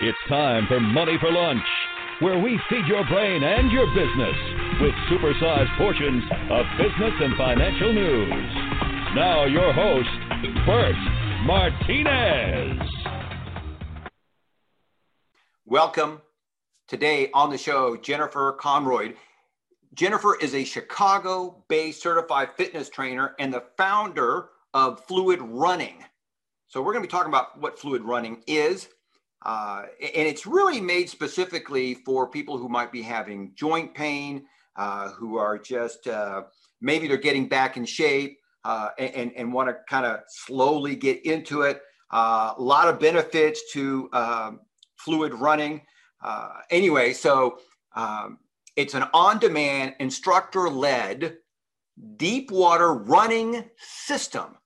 It's time for Money for Lunch, where we feed your brain and your business with supersized portions of business and financial news. Now, your host, Bert Martinez. Welcome. Today on the show, Jennifer Conroyd. Jennifer is a Chicago based certified fitness trainer and the founder of Fluid Running. So, we're going to be talking about what fluid running is. Uh, and it's really made specifically for people who might be having joint pain, uh, who are just uh, maybe they're getting back in shape uh, and, and want to kind of slowly get into it. Uh, a lot of benefits to um, fluid running. Uh, anyway, so um, it's an on demand, instructor led, deep water running system.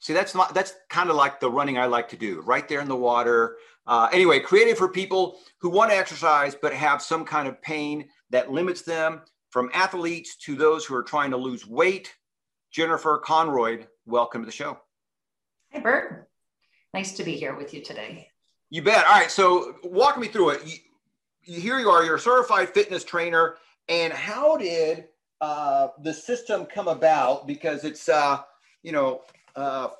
See, that's not, that's kind of like the running I like to do, right there in the water. Uh, anyway, created for people who want to exercise but have some kind of pain that limits them, from athletes to those who are trying to lose weight. Jennifer Conroyd, welcome to the show. Hi, Bert. Nice to be here with you today. You bet. All right, so walk me through it. You, you, here you are, you're a certified fitness trainer. And how did uh, the system come about? Because it's, uh, you know, uh,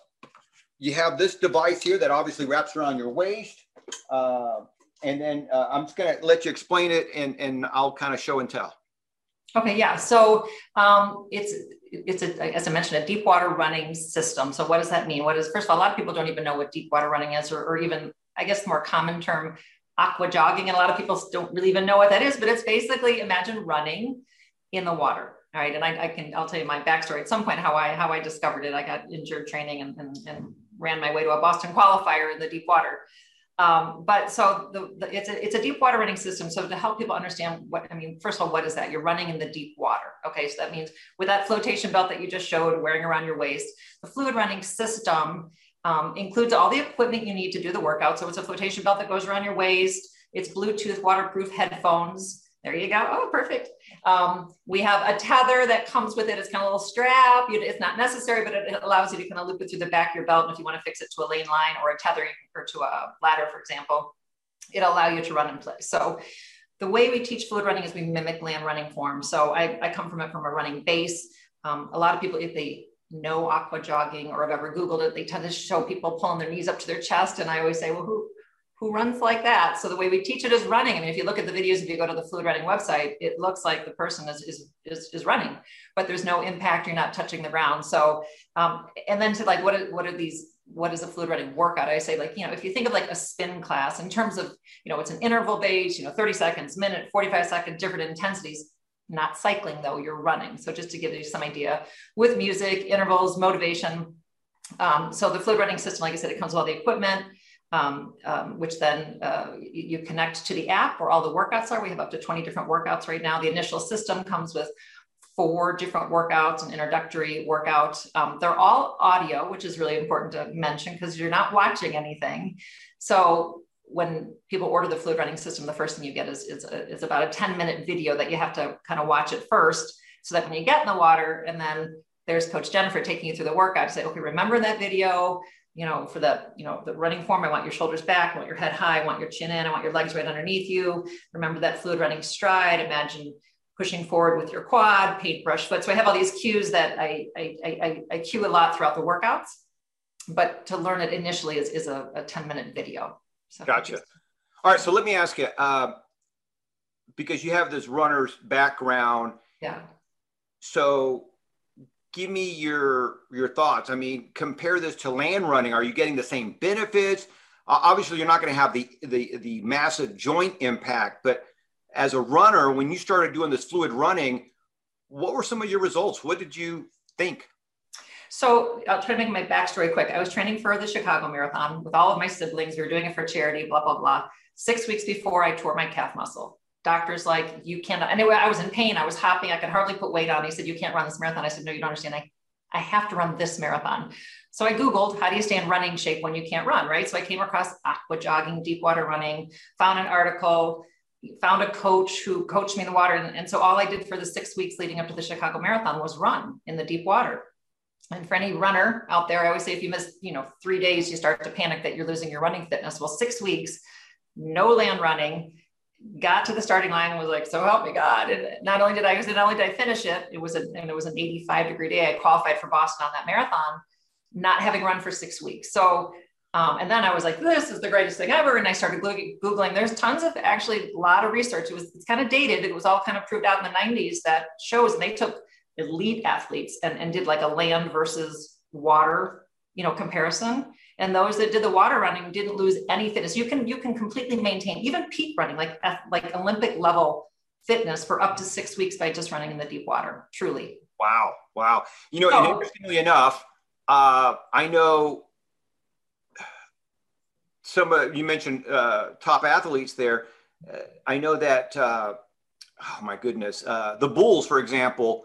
you have this device here that obviously wraps around your waist. Uh, and then uh, I'm just going to let you explain it and, and I'll kind of show and tell. Okay, yeah. So um, it's it's a, as I mentioned, a deep water running system. So what does that mean? What is first of all, a lot of people don't even know what deep water running is, or, or even I guess the more common term, aqua jogging, and a lot of people don't really even know what that is. But it's basically imagine running in the water. All right, and I, I can I'll tell you my backstory at some point how I how I discovered it. I got injured training and, and, and ran my way to a Boston qualifier in the deep water. Um, but so the, the, it's a it's a deep water running system. So to help people understand what I mean, first of all, what is that? You're running in the deep water. Okay, so that means with that flotation belt that you just showed, wearing around your waist, the fluid running system um, includes all the equipment you need to do the workout. So it's a flotation belt that goes around your waist. It's Bluetooth waterproof headphones. There you go. Oh, perfect. Um, we have a tether that comes with it. It's kind of a little strap. It's not necessary, but it allows you to kind of loop it through the back of your belt. And if you want to fix it to a lane line or a tethering or to a ladder, for example, it'll allow you to run in place. So the way we teach fluid running is we mimic land running form. So I, I come from it from a running base. Um, a lot of people, if they know aqua jogging or have ever Googled it, they tend to show people pulling their knees up to their chest. And I always say, well, who, who runs like that. So the way we teach it is running. I mean, if you look at the videos, if you go to the fluid running website, it looks like the person is, is, is, is running, but there's no impact. You're not touching the ground. So, um, and then to like, what are, what are these, what is a fluid running workout? I say like, you know, if you think of like a spin class in terms of, you know, it's an interval base, you know, 30 seconds, minute, 45 seconds, different intensities, not cycling though, you're running. So just to give you some idea with music, intervals, motivation. Um, so the fluid running system, like I said, it comes with all the equipment um, um, which then uh, you, connect to the app where all the workouts are. We have up to 20 different workouts right now. The initial system comes with four different workouts, an introductory workout. Um, they're all audio, which is really important to mention because you're not watching anything. So when people order the fluid running system, the first thing you get is, is, a, is about a 10 minute video that you have to kind of watch it first so that when you get in the water and then there's coach jennifer taking you through the workout say okay remember that video you know, for the, you know, the running form, I want your shoulders back, I want your head high, I want your chin in, I want your legs right underneath you. Remember that fluid running stride. Imagine pushing forward with your quad, paintbrush foot. So I have all these cues that I, I, I, I cue a lot throughout the workouts, but to learn it initially is, is a, a 10 minute video. So gotcha. All right. So let me ask you, uh, because you have this runner's background. Yeah. So give me your your thoughts. I mean, compare this to land running. Are you getting the same benefits? Uh, obviously, you're not going to have the, the the massive joint impact, but as a runner, when you started doing this fluid running, what were some of your results? What did you think? So I'll try to make my backstory quick. I was training for the Chicago Marathon with all of my siblings. We were doing it for charity, blah, blah, blah. Six weeks before I tore my calf muscle doctor's like, you cannot. Anyway, I was in pain. I was hopping. I could hardly put weight on. He said, you can't run this marathon. I said, no, you don't understand. I, I have to run this marathon. So I Googled, how do you stay in running shape when you can't run, right? So I came across aqua jogging, deep water running, found an article, found a coach who coached me in the water. And, and so all I did for the six weeks leading up to the Chicago Marathon was run in the deep water. And for any runner out there, I always say if you miss, you know, three days, you start to panic that you're losing your running fitness. Well, six weeks, no land running, got to the starting line and was like, so help me God. And not only did I, not only did I finish it, it was a, and it was an 85 degree day. I qualified for Boston on that marathon, not having run for six weeks. So, um, and then I was like, this is the greatest thing ever. And I started Googling, there's tons of actually a lot of research. It was, it's kind of dated. It was all kind of proved out in the 90s that shows, and they took elite athletes and, and did like a land versus water, you know, comparison and those that did the water running didn't lose any fitness. You can you can completely maintain even peak running like like olympic level fitness for up to six weeks by just running in the deep water truly. Wow wow. You know so, interestingly enough uh, i know some uh, you mentioned uh, top athletes there. Uh, i know that uh, oh my goodness uh, the bulls for example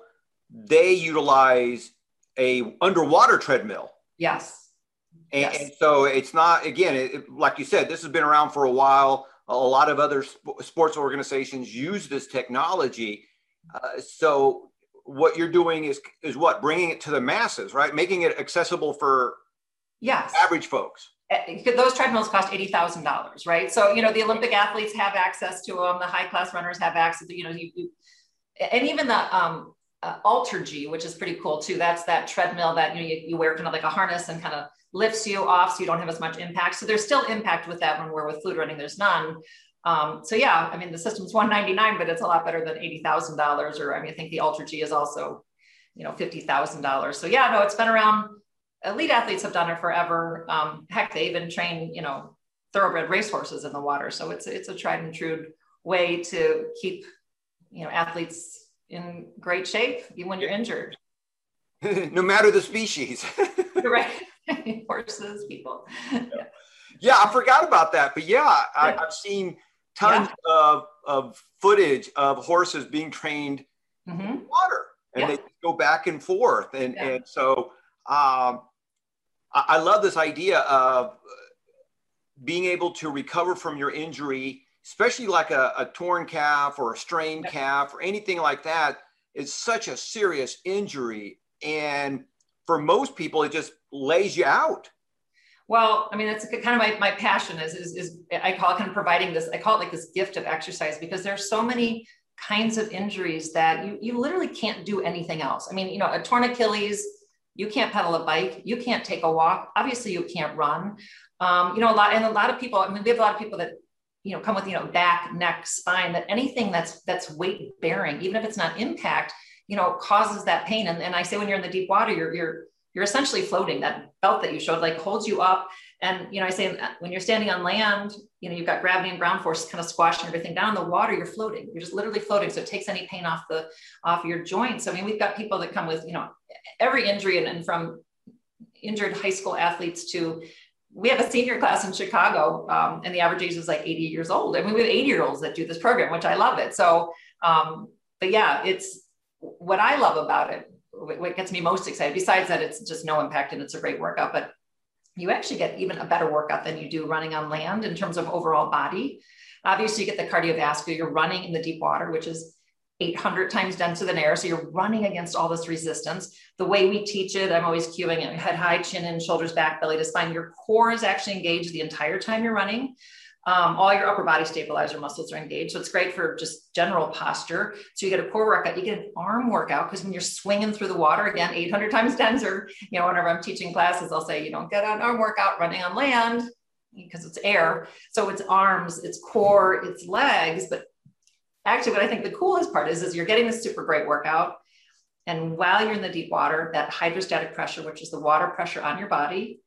they utilize a underwater treadmill. Yes and, yes. and so it's not, again, it, like you said, this has been around for a while. A lot of other sp- sports organizations use this technology. Uh, so what you're doing is, is what? Bringing it to the masses, right? Making it accessible for yes. average folks eh, those treadmills cost eighty thousand dollars, right? So you know the Olympic athletes have access to them, the high class runners have access. To, you know, you, you, and even the um, uh, AlterG, which is pretty cool too. That's that treadmill that you know you, you wear kind of like a harness and kind of lifts you off so you don't have as much impact. So there's still impact with that when we're with fluid running, there's none. Um, so yeah, I mean, the system's 199, but it's a lot better than $80,000 or I mean, I think the AlterG is also, you know, $50,000. So yeah, no, it's been around. Elite athletes have done it forever. Um, heck, they even train, you know, thoroughbred racehorses in the water. So it's, it's a tried and true way to keep, you know, athletes in great shape even when you're injured. no matter the species. right. horses, people. Yeah. yeah. I forgot about that. But yeah, I, have seen tons yeah. of, of footage of horses being trained mm-hmm. in water and yeah. they go back and forth. And, and so um, I, I love this idea of being able to recover from your injury, especially like a, a torn calf or a strained calf or anything like that. It's such a serious injury. And for most people, it just lays you out. Well, I mean, that's kind of my, my passion is, is, is I call it kind of providing this, I call it like this gift of exercise because there's so many kinds of injuries that you, you literally can't do anything else. I mean, you know, a torn Achilles, you can't pedal a bike, you can't take a walk. Obviously you can't run. Um, you know, a lot, and a lot of people, I mean, we have a lot of people that, you know, come with, you know, back, neck, spine, that anything that's, that's weight bearing, even if it's not impact, you know, causes that pain. And, and I say when you're in the deep water, you're, you're, you're essentially floating. That belt that you showed like holds you up. And, you know, I say uh, when you're standing on land, you know, you've got gravity and ground force kind of squashing everything down in the water, you're floating. You're just literally floating. So it takes any pain off the, off your joints. I mean, we've got people that come with, you know, every injury and, and from injured high school athletes to we have a senior class in Chicago, um, and the average age is like 80 years old. I mean, we have 80 year olds that do this program, which I love it. So, um, but yeah, it's what I love about it, what gets me most excited, besides that it's just no impact and it's a great workout, but you actually get even a better workout than you do running on land in terms of overall body. Obviously, you get the cardiovascular, you're running in the deep water, which is 800 times denser than air. So you're running against all this resistance. The way we teach it, I'm always cueing it head high, chin in, shoulders back, belly to spine. Your core is actually engaged the entire time you're running. Um, all your upper body stabilizer muscles are engaged. So it's great for just general posture. So you get a core workout, you get an arm workout because when you're swinging through the water, again, 800 times denser, you know, whenever I'm teaching classes, I'll say, you don't get an arm workout running on land because it's air. So it's arms, it's core, it's legs. But actually, what I think the coolest part is, is you're getting this super great workout. And while you're in the deep water, that hydrostatic pressure, which is the water pressure on your body,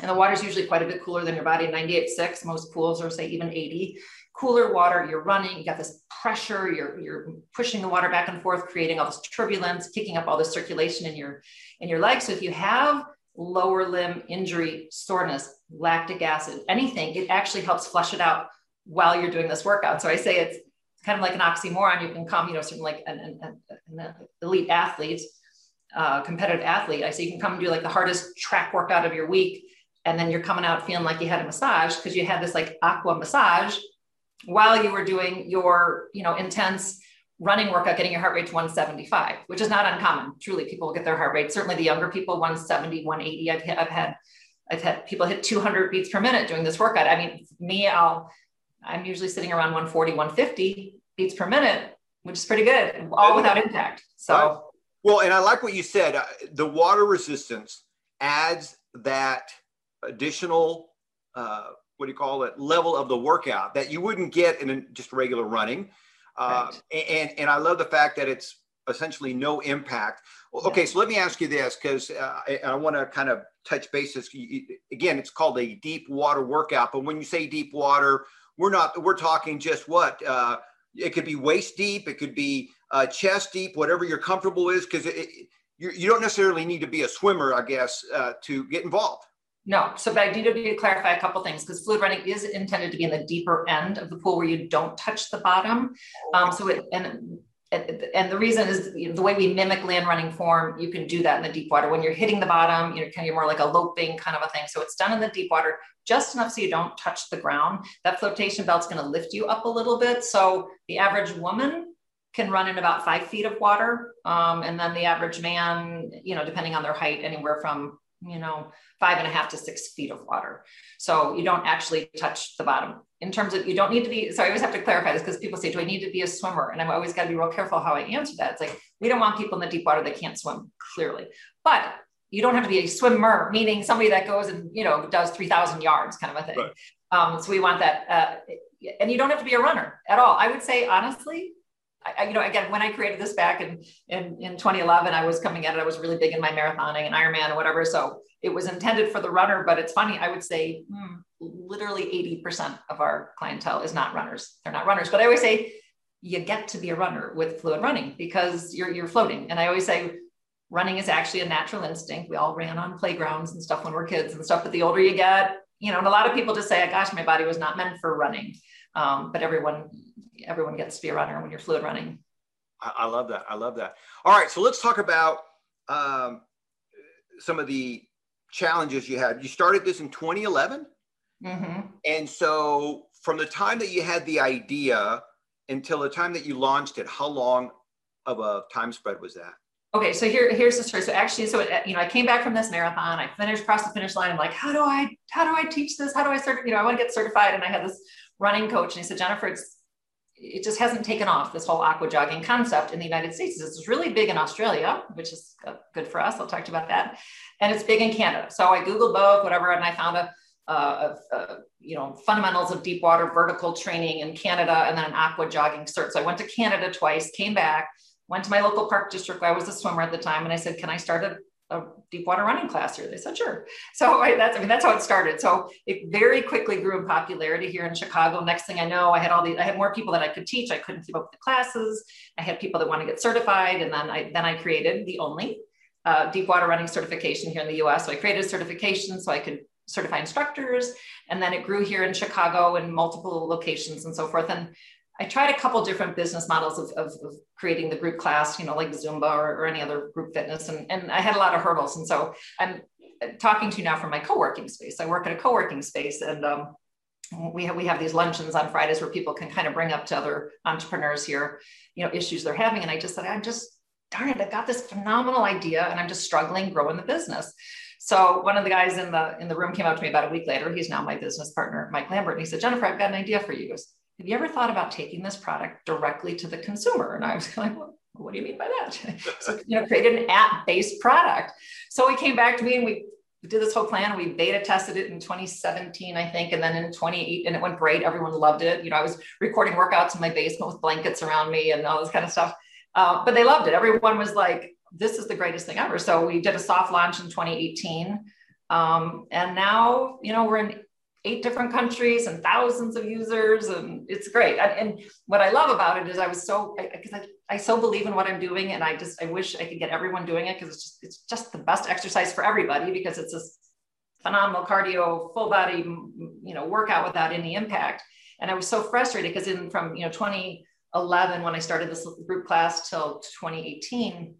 and the water is usually quite a bit cooler than your body, 98.6. Most pools are say even 80. Cooler water, you're running, you got this pressure, you're, you're pushing the water back and forth, creating all this turbulence, kicking up all the circulation in your, in your legs. So if you have lower limb injury, soreness, lactic acid, anything, it actually helps flush it out while you're doing this workout. So I say it's kind of like an oxymoron. You can come, you know, something like an, an, an elite athlete, uh, competitive athlete. I say you can come and do like the hardest track workout of your week and then you're coming out feeling like you had a massage because you had this like aqua massage while you were doing your you know intense running workout getting your heart rate to 175 which is not uncommon truly people get their heart rate certainly the younger people 170 180 i've, I've had i've had people hit 200 beats per minute doing this workout i mean me i'll I'm usually sitting around 140, 150 beats per minute, which is pretty good, all without impact. So, well, and I like what you said. Uh, the water resistance adds that additional, uh, what do you call it, level of the workout that you wouldn't get in just regular running. Uh, right. and, and I love the fact that it's essentially no impact. Okay, so let me ask you this because uh, I, I want to kind of touch bases. Again, it's called a deep water workout, but when you say deep water, we're not, we're talking just what? Uh, it could be waist deep, it could be uh, chest deep, whatever you're comfortable is, because you, you don't necessarily need to be a swimmer, I guess, uh, to get involved. No, so but I need to clarify a couple things because fluid running is intended to be in the deeper end of the pool where you don't touch the bottom. Um, so it and and the reason is you know, the way we mimic land running form, you can do that in the deep water. When you're hitting the bottom, you know, kind of more like a loping kind of a thing. So it's done in the deep water just enough so you don't touch the ground. That flotation belt's going to lift you up a little bit. So the average woman can run in about five feet of water. Um, and then the average man, you know, depending on their height, anywhere from you know, five and a half to six feet of water. So you don't actually touch the bottom. In terms of, you don't need to be, so I always have to clarify this because people say, do I need to be a swimmer? And I've always got to be real careful how I answer that. It's like, we don't want people in the deep water that can't swim, clearly. But you don't have to be a swimmer, meaning somebody that goes and, you know, does 3,000 yards kind of a thing. Right. Um, so we want that. Uh, and you don't have to be a runner at all. I would say, honestly, I, you know, again, when I created this back in, in, in 2011, I was coming at it. I was really big in my marathoning and Ironman and whatever. So it was intended for the runner, but it's funny. I would say hmm, literally 80% of our clientele is not runners. They're not runners, but I always say you get to be a runner with fluid running because you're, you're floating. And I always say running is actually a natural instinct. We all ran on playgrounds and stuff when we're kids and stuff, but the older you get, you know, and a lot of people just say, gosh, my body was not meant for running. Um, but everyone everyone gets to be a runner when you're fluid running. I, I love that. I love that. All right, so let's talk about um, some of the challenges you had. You started this in 2011, mm-hmm. and so from the time that you had the idea until the time that you launched it, how long of a time spread was that? Okay, so here, here's the story. So actually, so it, you know, I came back from this marathon. I finished across the finish line. I'm like, how do I, how do I teach this? How do I start? You know, I want to get certified. And I had this running coach, and he said, Jennifer, it's it just hasn't taken off this whole aqua jogging concept in the United States. It's really big in Australia, which is good for us. I'll talk to you about that. And it's big in Canada. So I Googled both, whatever, and I found a, a, a, you know, fundamentals of deep water vertical training in Canada and then an aqua jogging cert. So I went to Canada twice, came back, went to my local park district. I was a swimmer at the time. And I said, can I start a a deep water running class here? They said, sure. So I, that's, I mean, that's how it started. So it very quickly grew in popularity here in Chicago. Next thing I know, I had all these, I had more people that I could teach. I couldn't keep up with the classes. I had people that want to get certified. And then I, then I created the only uh, deep water running certification here in the US. So I created a certification so I could certify instructors. And then it grew here in Chicago in multiple locations and so forth. And I tried a couple different business models of, of, of, creating the group class, you know, like Zumba or, or, any other group fitness. And, and I had a lot of hurdles. And so I'm talking to you now from my co-working space. I work at a co-working space and um, we have, we have these luncheons on Fridays where people can kind of bring up to other entrepreneurs here, you know, issues they're having. And I just said, I'm just, darn it, I've got this phenomenal idea and I'm just struggling growing the business. So one of the guys in the in the room came up to me about a week later. He's now my business partner, Mike Lambert. And he said, Jennifer, I've got an idea for you. He goes, have you ever thought about taking this product directly to the consumer? And I was like, well, what do you mean by that? so, you know, created an app-based product. So he came back to me and we did this whole plan. We beta tested it in 2017, I think, and then in 28, and it went great. Everyone loved it. You know, I was recording workouts in my basement with blankets around me and all this kind of stuff. Uh, but they loved it. Everyone was like, "This is the greatest thing ever." So we did a soft launch in 2018, um, and now, you know, we're in eight different countries and thousands of users and it's great. And, and what i love about it is i was so because I, I, I, so believe in what i'm doing and i just i wish i could get everyone doing it because it's just it's just the best exercise for everybody because it's this phenomenal cardio full body you know workout without any impact. And i was so frustrated because in from you know 2011 when i started this group class till 2018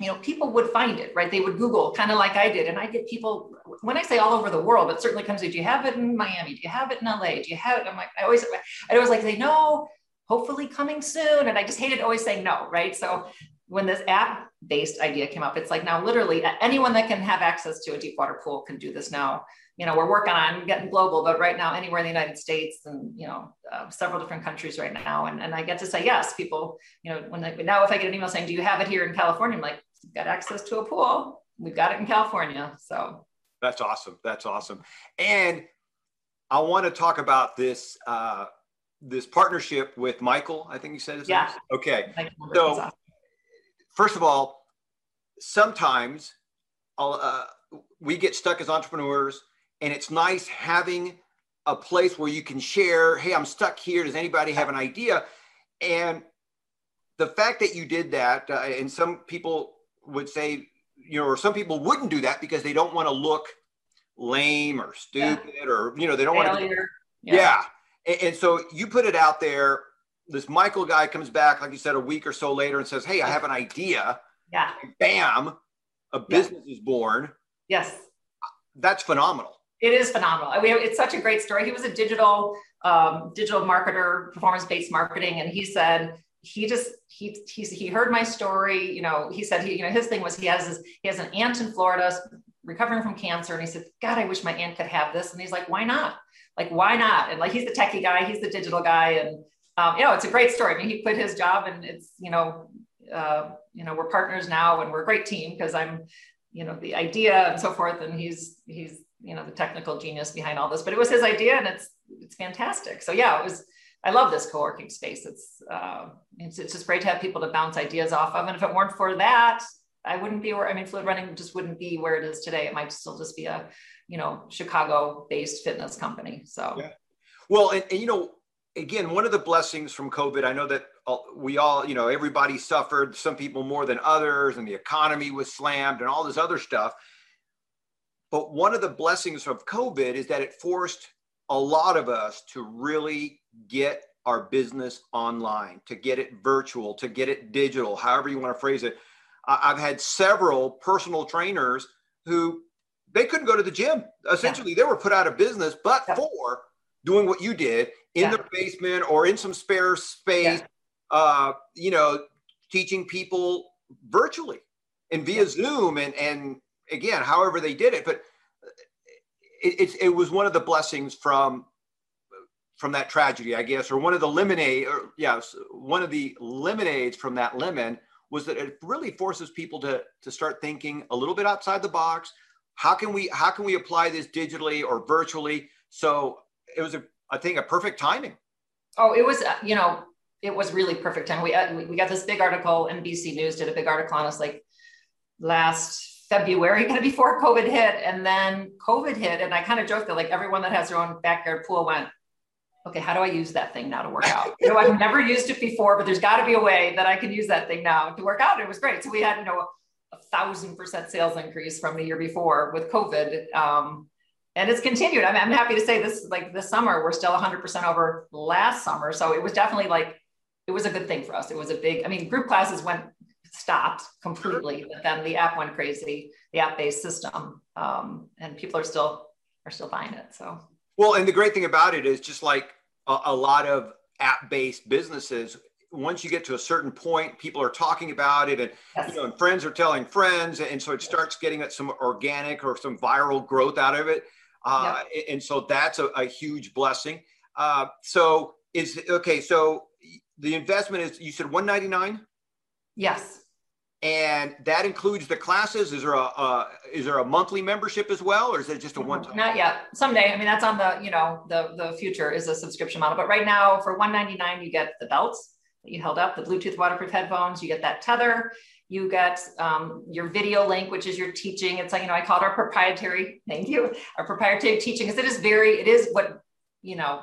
you know, people would find it, right? They would Google kind of like I did. And I get people, when I say all over the world, it certainly comes to, do you have it in Miami? Do you have it in LA? Do you have it? I'm like, I always, I always like say, no, hopefully coming soon. And I just hated always saying no, right? So when this app based idea came up, it's like now literally anyone that can have access to a deep water pool can do this now you know, we're working on getting global, but right now, anywhere in the United States and, you know, uh, several different countries right now. And, and I get to say, yes, people, you know, when they, now if I get an email saying, do you have it here in California? I'm like, got access to a pool. We've got it in California. So that's awesome. That's awesome. And I want to talk about this, uh, this partnership with Michael. I think you said his yeah. name. Okay. So awesome. first of all, sometimes uh, we get stuck as entrepreneurs and it's nice having a place where you can share hey i'm stuck here does anybody have an idea and the fact that you did that uh, and some people would say you know or some people wouldn't do that because they don't want to look lame or stupid yeah. or you know they don't want to yeah, yeah. And, and so you put it out there this michael guy comes back like you said a week or so later and says hey i have an idea yeah and bam a business yeah. is born yes that's phenomenal it is phenomenal. I mean, it's such a great story. He was a digital um, digital marketer, performance based marketing, and he said he just he he's, he heard my story. You know, he said he you know his thing was he has his he has an aunt in Florida recovering from cancer, and he said, God, I wish my aunt could have this. And he's like, Why not? Like, why not? And like, he's the techie guy, he's the digital guy, and um, you know, it's a great story. I mean, he quit his job, and it's you know, uh, you know, we're partners now, and we're a great team because I'm you know the idea and so forth and he's he's you know the technical genius behind all this but it was his idea and it's it's fantastic so yeah it was i love this co-working space. It's uh, it's, it's just great to have people to bounce ideas off of. And if it weren't for that i wouldn't be where i mean fluid running just wouldn't be where it is today. It might still just be a you know chicago based fitness company so. Yeah. well and, and you know again one of the blessings from covid i know that we all you know everybody suffered some people more than others and the economy was slammed and all this other stuff. But one of the blessings of COVID is that it forced a lot of us to really get our business online, to get it virtual, to get it digital, however you want to phrase it. I've had several personal trainers who they couldn't go to the gym. Essentially, yeah. they were put out of business, but yeah. for doing what you did in yeah. the basement or in some spare space, uh, you know, teaching people virtually and via Zoom and and again, however they did it, but it, it, it was one of the blessings from from that tragedy, I guess, or one of the lemonade, or yes, one of the lemonades from that lemon was that it really forces people to to start thinking a little bit outside the box. How can we how can we apply this digitally or virtually? So it was a I think a perfect timing. Oh, it was uh, you know it was really perfect time. We uh, we got this big article. NBC News did a big article on us like last February, kind of before COVID hit. And then COVID hit. And I kind of joked that like everyone that has their own backyard pool went, okay, how do I use that thing now to work out? you know, I've never used it before, but there's got to be a way that I can use that thing now to work out. It was great. So we had, you know, a thousand percent sales increase from the year before with COVID. Um, and it's continued. I'm, I'm happy to say this, like this summer, we're still 100% over last summer. So it was definitely like, it was a good thing for us. It was a big, I mean, group classes went stopped completely, but then the app went crazy, the app-based system, um, and people are still are still buying it. So well, and the great thing about it is just like a, a lot of app-based businesses, once you get to a certain point, people are talking about it, and yes. you know, and friends are telling friends, and so it starts getting at some organic or some viral growth out of it. Uh, yep. And so that's a, a huge blessing. Uh, so is okay. So the investment is you said 199. Yes and that includes the classes. Is there a uh, is there a monthly membership as well, or is it just a one time? Not yet. Someday. I mean, that's on the you know the the future is a subscription model. But right now, for one ninety nine, you get the belts that you held up, the Bluetooth waterproof headphones. You get that tether. You get um, your video link, which is your teaching. It's like you know I call it our proprietary. Thank you. Our proprietary teaching because it is very it is what you know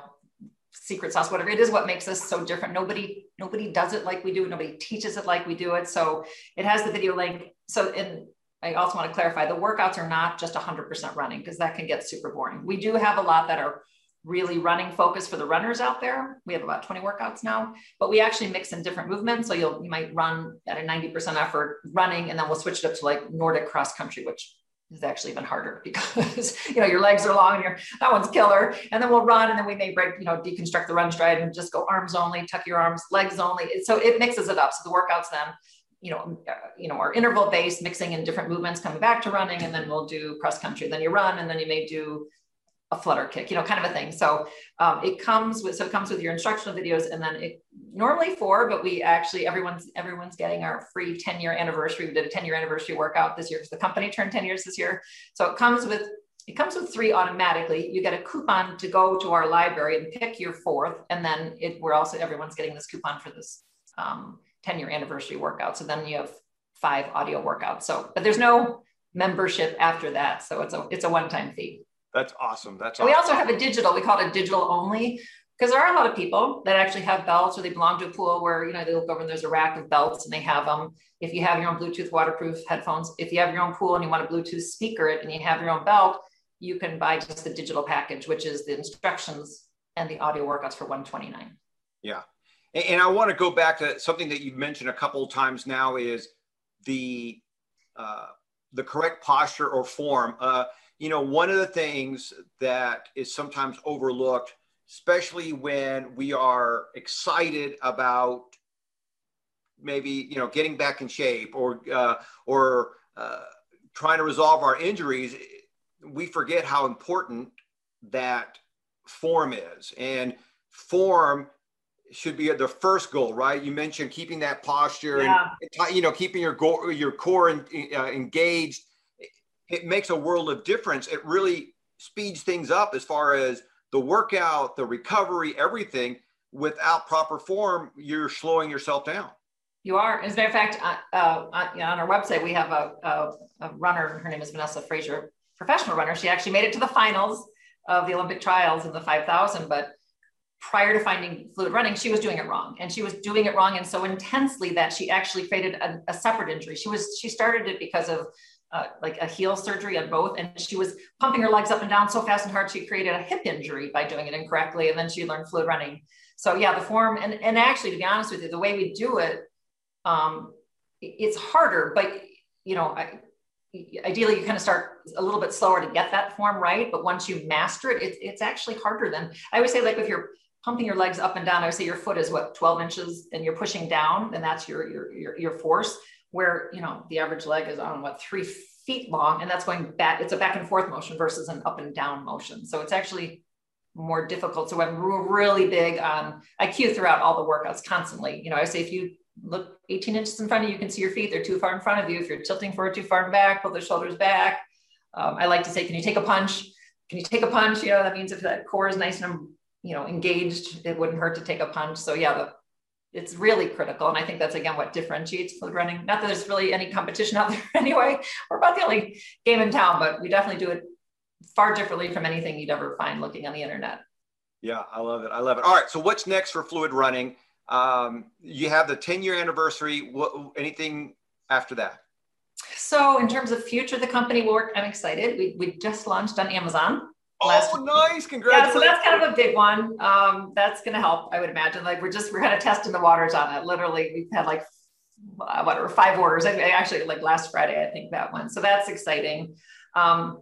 secret sauce, whatever it is, what makes us so different. Nobody, nobody does it like we do. Nobody teaches it like we do it. So it has the video link. So and I also want to clarify the workouts are not just 100% running because that can get super boring. We do have a lot that are really running focused for the runners out there. We have about 20 workouts now, but we actually mix in different movements. So you'll you might run at a 90% effort running, and then we'll switch it up to like Nordic cross country, which is actually even harder because you know your legs are long and your that one's killer. And then we'll run and then we may break you know deconstruct the run stride and just go arms only tuck your arms legs only. So it mixes it up. So the workouts then you know uh, you know are interval based mixing in different movements coming back to running and then we'll do cross country. Then you run and then you may do a flutter kick, you know, kind of a thing. So um, it comes with so it comes with your instructional videos, and then it normally four, but we actually everyone's everyone's getting our free 10 year anniversary. We did a 10 year anniversary workout this year because the company turned 10 years this year. So it comes with it comes with three automatically. You get a coupon to go to our library and pick your fourth, and then it we're also everyone's getting this coupon for this um, 10 year anniversary workout. So then you have five audio workouts. So, but there's no membership after that. So it's a it's a one time fee. That's awesome. That's awesome. we also have a digital. We call it a digital only because there are a lot of people that actually have belts or they belong to a pool where you know they look over and there's a rack of belts and they have them. If you have your own Bluetooth waterproof headphones, if you have your own pool and you want a Bluetooth speaker it and you have your own belt, you can buy just the digital package, which is the instructions and the audio workouts for 129. Yeah. And I want to go back to something that you've mentioned a couple of times now is the uh, the correct posture or form. Uh, you know, one of the things that is sometimes overlooked, especially when we are excited about maybe you know getting back in shape or uh, or uh, trying to resolve our injuries, we forget how important that form is. And form should be the first goal, right? You mentioned keeping that posture yeah. and you know keeping your go- your core in, uh, engaged. It makes a world of difference. It really speeds things up as far as the workout, the recovery, everything. Without proper form, you're slowing yourself down. You are. As a matter of fact, uh, uh, on our website, we have a, a, a runner. Her name is Vanessa Fraser, professional runner. She actually made it to the finals of the Olympic trials in the 5,000, but prior to finding fluid running, she was doing it wrong. And she was doing it wrong and so intensely that she actually created a, a separate injury. She was, she started it because of uh, like a heel surgery on both. And she was pumping her legs up and down so fast and hard, she created a hip injury by doing it incorrectly. And then she learned fluid running. So yeah, the form, and, and actually, to be honest with you, the way we do it, um, it's harder, but you know, I, ideally you kind of start a little bit slower to get that form right but once you master it, it, it's actually harder than i always say like if you're pumping your legs up and down, I would say your foot is what 12 inches and you're pushing down, and that's your your your, your force. Where you know the average leg is on what three feet long, and that's going back. It's a back and forth motion versus an up and down motion. So it's actually more difficult. So I'm really big on I cue throughout all the workouts constantly. You know, I say if you look 18 inches in front of you, you can see your feet. They're too far in front of you. If you're tilting forward too far back, pull the shoulders back. Um, I like to say, can you take a punch? Can you take a punch? You know, that means if that core is nice and you know engaged it wouldn't hurt to take a punch so yeah the, it's really critical and i think that's again what differentiates fluid running. Not that there's really any competition out there anyway. We're about the only game in town but we definitely do it far differently from anything you'd ever find looking on the internet. Yeah i love it. I love it. All right so what's next for fluid running? Um, you have the 10 year anniversary. What anything after that? So in terms of future the company will work. I'm excited. We, we just launched on amazon Last oh, nice! Congratulations. Yeah, so that's kind of a big one. Um, that's going to help, I would imagine. Like we're just we're kind of testing the waters on it. Literally, we've had like uh, whatever five orders. i Actually, like last Friday, I think that one. So that's exciting. Um,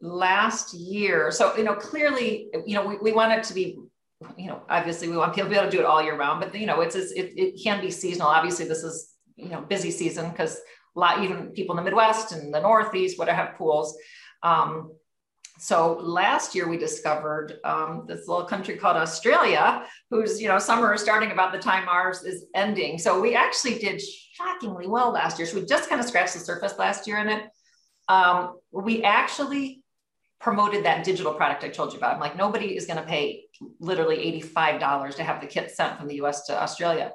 last year, so you know, clearly, you know, we, we want it to be you know, obviously we want people to be able to do it all year round, but you know, it's, it, it can be seasonal. Obviously this is, you know, busy season because a lot, even people in the Midwest and the Northeast, would have pools. Um, so last year we discovered um, this little country called Australia, whose you know summer is starting about the time ours is ending. So we actually did shockingly well last year. So we just kind of scratched the surface last year in it. Um, we actually promoted that digital product I told you about. I'm like nobody is going to pay literally $85 to have the kit sent from the U.S. to Australia.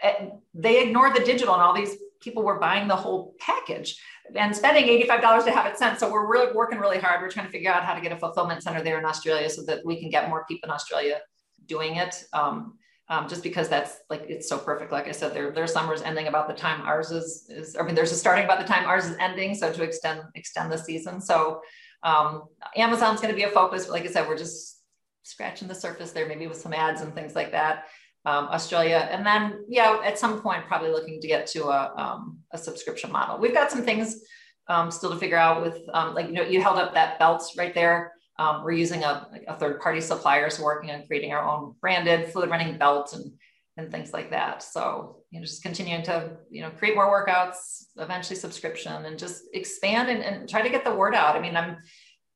And they ignored the digital, and all these people were buying the whole package and spending $85 to have it sent. So we're really working really hard. We're trying to figure out how to get a fulfillment center there in Australia so that we can get more people in Australia doing it. Um, um, just because that's like it's so perfect. Like I said, their their summer is ending about the time ours is is. I mean, there's a starting about the time ours is ending. So to extend extend the season. So um, Amazon's going to be a focus. Like I said, we're just scratching the surface there, maybe with some ads and things like that um, Australia, and then yeah, at some point probably looking to get to a, um, a subscription model. We've got some things um, still to figure out with um, like you know you held up that belts right there. Um, we're using a, a third party supplier, so working on creating our own branded fluid running belts and and things like that. So you know just continuing to you know create more workouts, eventually subscription, and just expand and, and try to get the word out. I mean I'm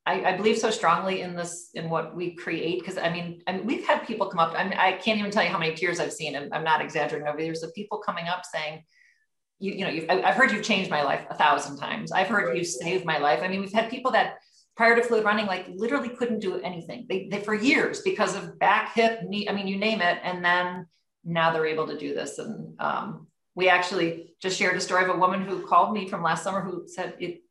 I, I, believe so strongly in this in what we create because I mean, I mean we've had people come up I, mean, I can't even tell you how many tears I've seen and I'm not exaggerating over years of people coming up saying you, you know I've heard you've changed my life a thousand times. I've heard right. you saved my life. I mean we've had people that prior to fluid running like literally couldn't do anything. They, they for years because of back hip knee I mean you name it and then now they're able to do this and um, we actually just shared a story of a woman who called me from last summer who said it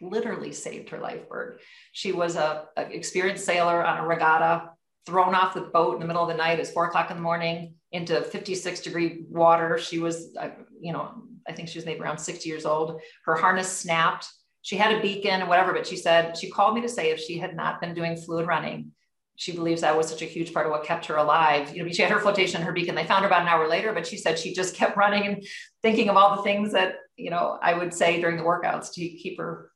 literally saved her life Bert. She was a, a, experienced sailor on a regatta, thrown off the boat in the middle of the night. It's four o'clock in the morning into 56 degree water. She was, uh, you know, I think she was maybe around 60 years old. Her harness snapped. She had a beacon and whatever, but she said she called me to say if she had not been doing fluid running, she believes that was such a huge part of what kept her alive. You know, she had her flotation, her beacon. They found her about an hour later, but she said she just kept running and thinking of all the things that you know I would say during the workouts to keep her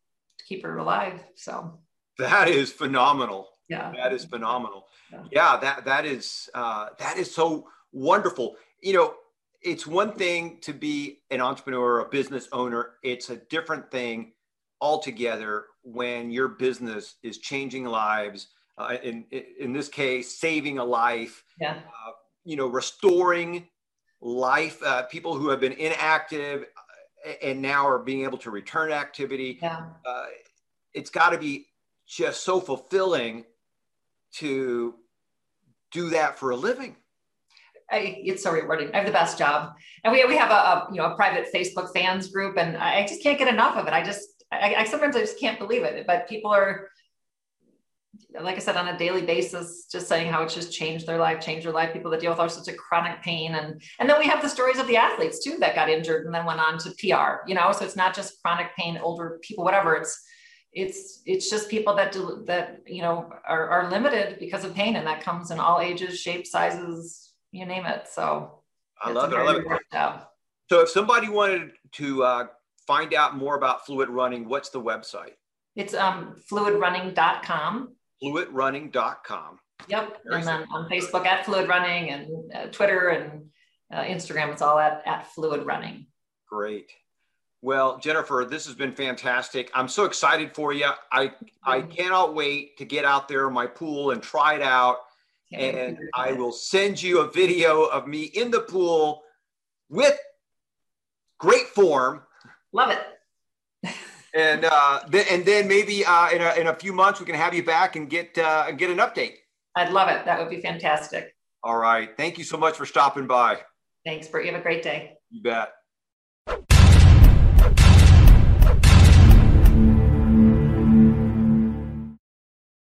keep her alive. So that is phenomenal. Yeah, that is phenomenal. Yeah, yeah that that is uh, that is so wonderful. You know, it's one thing to be an entrepreneur, a business owner. It's a different thing altogether when your business is changing lives. Uh, in in this case, saving a life. Yeah. Uh, you know, restoring life. Uh, people who have been inactive and now are being able to return activity. Yeah. Uh, it's got to be just so fulfilling to do that for a living. I, it's so rewarding. I have the best job, and we, we have a, a, you know a private Facebook fans group, and I just can't get enough of it. I just I, I sometimes I just can't believe it. But people are like I said, on a daily basis, just saying how it's just changed their life, changed their life. People that deal with all sorts of chronic pain, and and then we have the stories of the athletes too that got injured and then went on to PR. You know, so it's not just chronic pain, older people, whatever. It's it's it's just people that do that you know are, are limited because of pain, and that comes in all ages, shapes, sizes, you name it. So I love it. I love it. So if somebody wanted to uh, find out more about fluid running, what's the website? It's um, fluidrunning.com fluidrunning.com. Yep. Very and then on Facebook at Fluid Running and uh, Twitter and uh, Instagram, it's all at, at Fluid Running. Great. Well, Jennifer, this has been fantastic. I'm so excited for you. I I cannot wait to get out there in my pool and try it out. and I will send you a video of me in the pool with great form. Love it and uh, th- and then maybe uh, in, a, in a few months we can have you back and get uh, get an update. I'd love it. That would be fantastic. All right. Thank you so much for stopping by. Thanks, Bert. You have a great day. You bet.